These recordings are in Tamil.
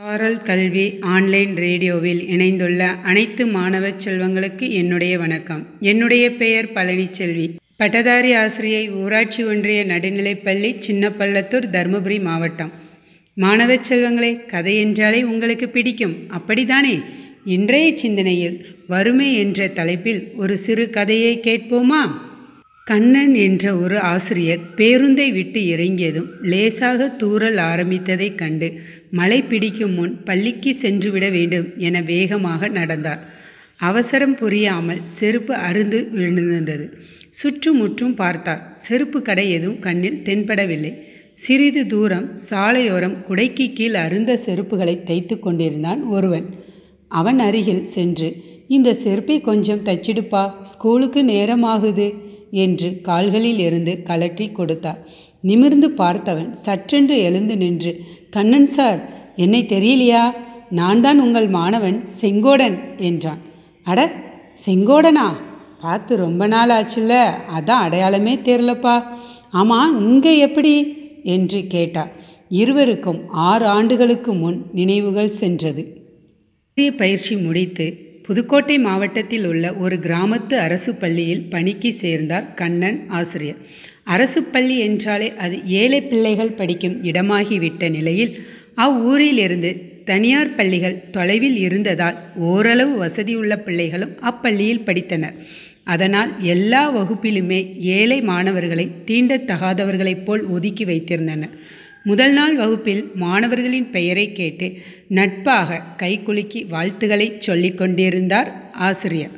சாரல் கல்வி ஆன்லைன் ரேடியோவில் இணைந்துள்ள அனைத்து மாணவ செல்வங்களுக்கு என்னுடைய வணக்கம். என்னுடைய பெயர் பழனிச்செல்வி. பட்டதாரி ஆசிரியை ஊராட்சி ஒன்றிய நடுநிலைப்பள்ளி சின்னப்பள்ளத்தூர் தருமபுரி மாவட்டம். மாணவ செல்வங்களே கதை என்றாலே உங்களுக்கு பிடிக்கும். அப்படிதானே இன்றைய சிந்தனையில் வறுமை என்ற தலைப்பில் ஒரு சிறு கதையை கேட்போமா? கண்ணன் என்ற ஒரு ஆசிரியர் பேருந்தை விட்டு இறங்கியதும் லேசாக தூறல் ஆரம்பித்ததைக் கண்டு மழை பிடிக்கும் முன் பள்ளிக்கு சென்றுவிட வேண்டும் என வேகமாக நடந்தார். அவசரம் புரியாமல் செருப்பு அருந்து விழுந்தது. சுற்றுமுற்றும் பார்த்தார். செருப்பு கடை எதுவும் கண்ணில் தென்படவில்லை. சிறிது தூரம் சாலையோரம் குடைக்கு கீழ் அருந்த செருப்புகளை தைத்து கொண்டிருந்தான் ஒருவன். அவன் அருகில் சென்று இந்த செருப்பை கொஞ்சம் தச்சிடுப்பா. ஸ்கூலுக்கு நேரமாகுது என்று கால்களில் இருந்து கலற்றி கொடுத்தார். நிமிர்ந்து பார்த்தவன் சற்றென்று எழுந்து நின்று கண்ணன் சார் என்னை தெரியலையா? நான் தான் உங்கள் மாணவன் செங்கோடன் என்றான். அட செங்கோடனா? பார்த்து ரொம்ப நாள் ஆச்சுல்ல அதான் அடையாளமே தெரிலப்பா ஆமாம் இங்கே எப்படி? என்று கேட்டார். இருவருக்கும் ஆறு ஆண்டுகளுக்கு முன் நினைவுகள் சென்றது. பயிற்சி முடித்து புதுக்கோட்டை மாவட்டத்தில் உள்ள ஒரு கிராமத்து அரசு பள்ளியில் பணிக்கு சேர்ந்தார் கண்ணன் ஆசிரியர். அரசு பள்ளி என்றாலே அது ஏழை பிள்ளைகள் படிக்கும் இடமாகிவிட்ட நிலையில் அவ்வூரிலிருந்து தனியார் பள்ளிகள் தொலைவில் இருந்ததால் ஓரளவு வசதியுள்ள பிள்ளைகளும் அப்பள்ளியில் படித்தனர். அதனால் எல்லா வகுப்பிலுமே ஏழை மாணவர்களை தீண்டத்தகாதவர்களைப் போல் ஒதுக்கி வைத்திருந்தனர். முதல் நாள் வகுப்பில் மாணவர்களின் பெயரை கேட்டு நட்பாக கைகுலுக்கி வாழ்த்துக்களை சொல்லிக் கொண்டிருந்தார் ஆசிரியர்.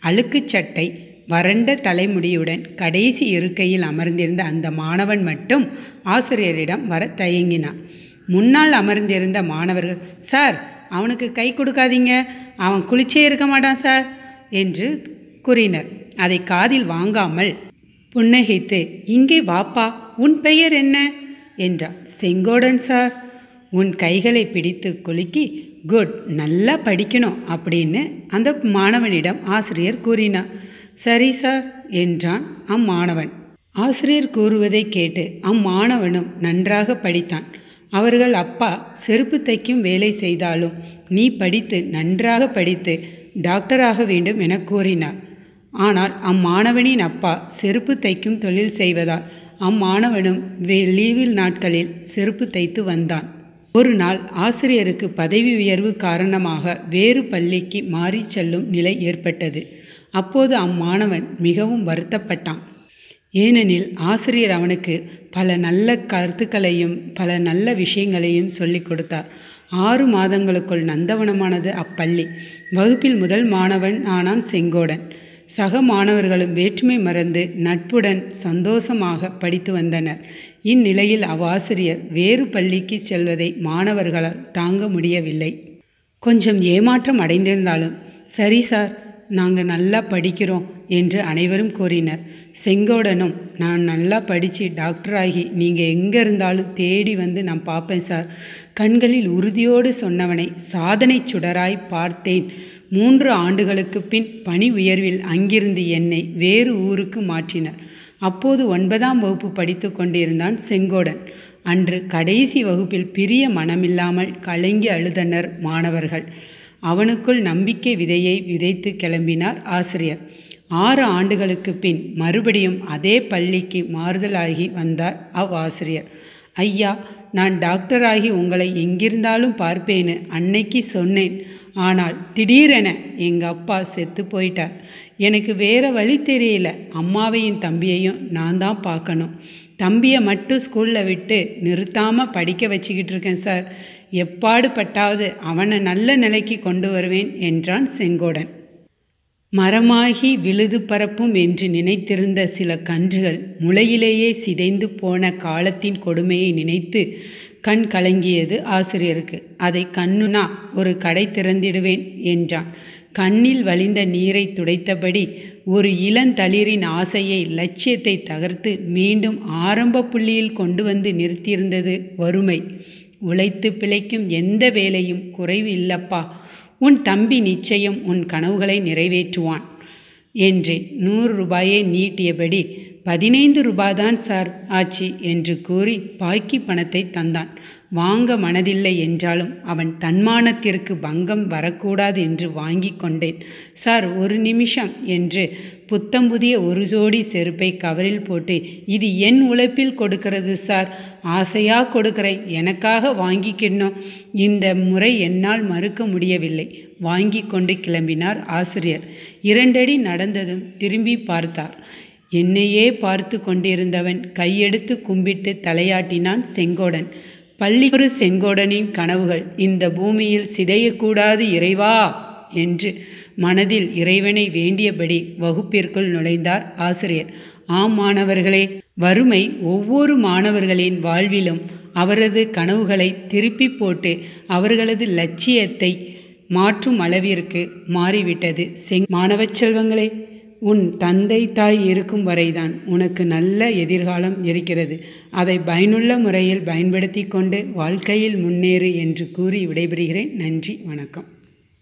அழுக்கு சட்டை வறண்ட தலைமுடியுடன் கடைசி இருக்கையில் அமர்ந்திருந்த அந்த மாணவன் மட்டும் ஆசிரியரிடம் வர தயங்கினான். முன்னால் அமர்ந்திருந்த மாணவர்கள் சார் அவனுக்கு கை கொடுக்காதீங்க அவன் குளிச்சே இருக்க மாட்டான் சார் என்று கூறினர். அதை காதில் வாங்காமல் புன்னகைத்து இங்கே வாப்பா உன் பெயர் என்ன? என்றான். செங்கோடன் சார் உன் கைகளை பிடித்து குலுக்கி குட் நல்லா படிக்கணும் அப்படின்னு அந்த மாணவனிடம் ஆசிரியர் கூறினார். சரி சார் என்றான் அம்மாணவன். ஆசிரியர் கூறுவதை கேட்டு அம்மாணவனும் நன்றாக படித்தான். அவர்கள் அப்பா செருப்பு தைக்கும் வேலை செய்தாலும் நீ படித்து நன்றாக படித்து டாக்டராக வேண்டும் என கூறினார். ஆனால் அம்மாணவனின் அப்பா செருப்பு தைக்கும் தொழில் செய்வதால் அம்மாணவனும் வே லீவில் நாட்களில் செருப்பு தைத்து வந்தான். ஒரு நாள் ஆசிரியருக்கு பதவி உயர்வு காரணமாக வேறு பள்ளிக்கு மாறி செல்லும் நிலை ஏற்பட்டது. அப்போது அம்மாணவன் மிகவும் வருத்தப்பட்டான். ஏனெனில் ஆசிரியர் அவனுக்கு பல நல்ல கருத்துக்களையும் பல நல்ல விஷயங்களையும் சொல்லிக் கொடுத்தார். ஆறு மாதங்களுக்குள் நந்தவனமானது அப்பள்ளி. வகுப்பில் முதல் மாணவன் ஆனான் செங்கோடன். சக மாணவர்களும் வேற்றுமை மறந்து நட்புடன் சந்தோஷமாக படித்து வந்தனர். இந்நிலையில் அவ்வாசிரியர் வேறு பள்ளிக்கு செல்வதை மாணவர்களால் தாங்க முடியவில்லை. கொஞ்சம் ஏமாற்றம் அடைந்திருந்தாலும் சரி சார் நாங்கள் நல்லா படிக்கிறோம் என்று அனைவரும் கூறினர். செங்கோடனும் நான் நல்லா படித்து டாக்டராகி நீங்கள் எங்கே இருந்தாலும் தேடி வந்து நான் பார்ப்பேன் சார். கண்களில் உறுதியோடு சொன்னவனை சாதனை சுடராய் பார்த்தேன். மூன்று ஆண்டுகளுக்கு பின் பணி உயர்வில் அங்கிருந்து என்னை வேறு ஊருக்கு மாற்றினர். அப்போது ஒன்பதாம் வகுப்பு படித்து கொண்டிருந்தான் செங்கோடன். அன்று கடைசி வகுப்பில் பிரிய மனமில்லாமல் கலங்கி அழுதனர் மாணவர்கள். அவனுக்குள் நம்பிக்கை விதையை விதைத்து கிளம்பினார் ஆசிரியர். ஆறு ஆண்டுகளுக்கு பின் மறுபடியும் அதே பள்ளிக்கு மாறுதலாகி வந்தார் அவ்வாசிரியர். ஐயா நான் டாக்டராகி உங்களை எங்கிருந்தாலும் பார்ப்பேன்னு அன்னைக்கு சொன்னேன். ஆனால் திடீரென எங்கள் அப்பா செத்து போயிட்டார். எனக்கு வேறு வழி தெரியல. அம்மாவையும் தம்பியையும் நான் தான் பார்க்கணும். தம்பியை மட்டும் ஸ்கூலில் விட்டு நிறுத்தாமல் படிக்க வச்சுக்கிட்டு இருக்கேன் சார். எப்பாடுபட்டாவது அவனை நல்ல நிலைக்கு கொண்டு வருவேன் என்றான் செங்கோடன். மரமாகி விழுது பரப்பும் என்று நினைத்திருந்த சில கன்றுகள் முளையிலேயே சிதைந்து போன காலத்தின் கொடுமையை நினைத்து கண் கலங்கியது ஆசிரியருக்கு. அதை கண்ணுனா ஒரு கடை திறந்திடுவேன் என்றான். கண்ணில் வழிந்த நீரை துடைத்தபடி ஒரு இளந்தளிரின் ஆசையை லட்சியத்தை தகர்த்து மீண்டும் ஆரம்ப புள்ளியில் கொண்டு வந்து நிறுத்தியிருந்தது வறுமை. உழைத்து பிழைக்கும் எந்த வேலையும் குறைவு இல்லப்பா. உன் தம்பி நிச்சயம் உன் கனவுகளை நிறைவேற்றுவான் என்று நூறு ரூபாயை நீட்டியபடி பதினைந்து ரூபாய்தான் சார் ஆச்சு என்று கூறி பாக்கி பணத்தை தந்தான். வாங்க மனதில்லை என்றாலும் அவன் தன்மானத்திற்கு பங்கம் வரக்கூடாது என்று வாங்கி கொண்டேன். சார் ஒரு நிமிஷம் என்று புத்தம் புதிய ஒரு ஜோடி செருப்பை கவரில் போட்டு இது என் உழைப்பில் கொடுக்கிறது சார். ஆசையாக கொடுக்குறேன். எனக்காக வாங்கிக்கிடணும் இந்த முறை என்னால் மறுக்க முடியவில்லை. வாங்கி கொண்டு கிளம்பினார் ஆசிரியர். இரண்டடி நடந்ததும் திரும்பி பார்த்தார். என்னையே பார்த்து கொண்டிருந்தவன் கையெடுத்து கும்பிட்டு தலையாட்டினான் செங்கோடன். பள்ளிக்குரு செங்கோடனின் கனவுகள். இந்த பூமியில் சிதையக்கூடாது இறைவா என்று மனதில் இறைவனை வேண்டியபடி வகுப்பிற்குள் நுழைந்தார் ஆசிரியர். ஆம் மாணவர்களே வறுமை ஒவ்வொரு மாணவர்களின் வாழ்விலும் அவரது கனவுகளை திருப்பி போட்டு அவர்களது லட்சியத்தை மாற்றும் அளவிற்கு மாறிவிட்டது. செங் மாணவச் செல்வங்களே உன் தந்தை தாய் இருக்கும் வரைதான் உனக்கு நல்ல எதிர்காலம் இருக்கிறது. அதை பயனுள்ள முறையில் பயன்படுத்தி கொண்டு வாழ்க்கையில் முன்னேறு என்று கூறி விடைபெறுகிறேன். நன்றி வணக்கம்.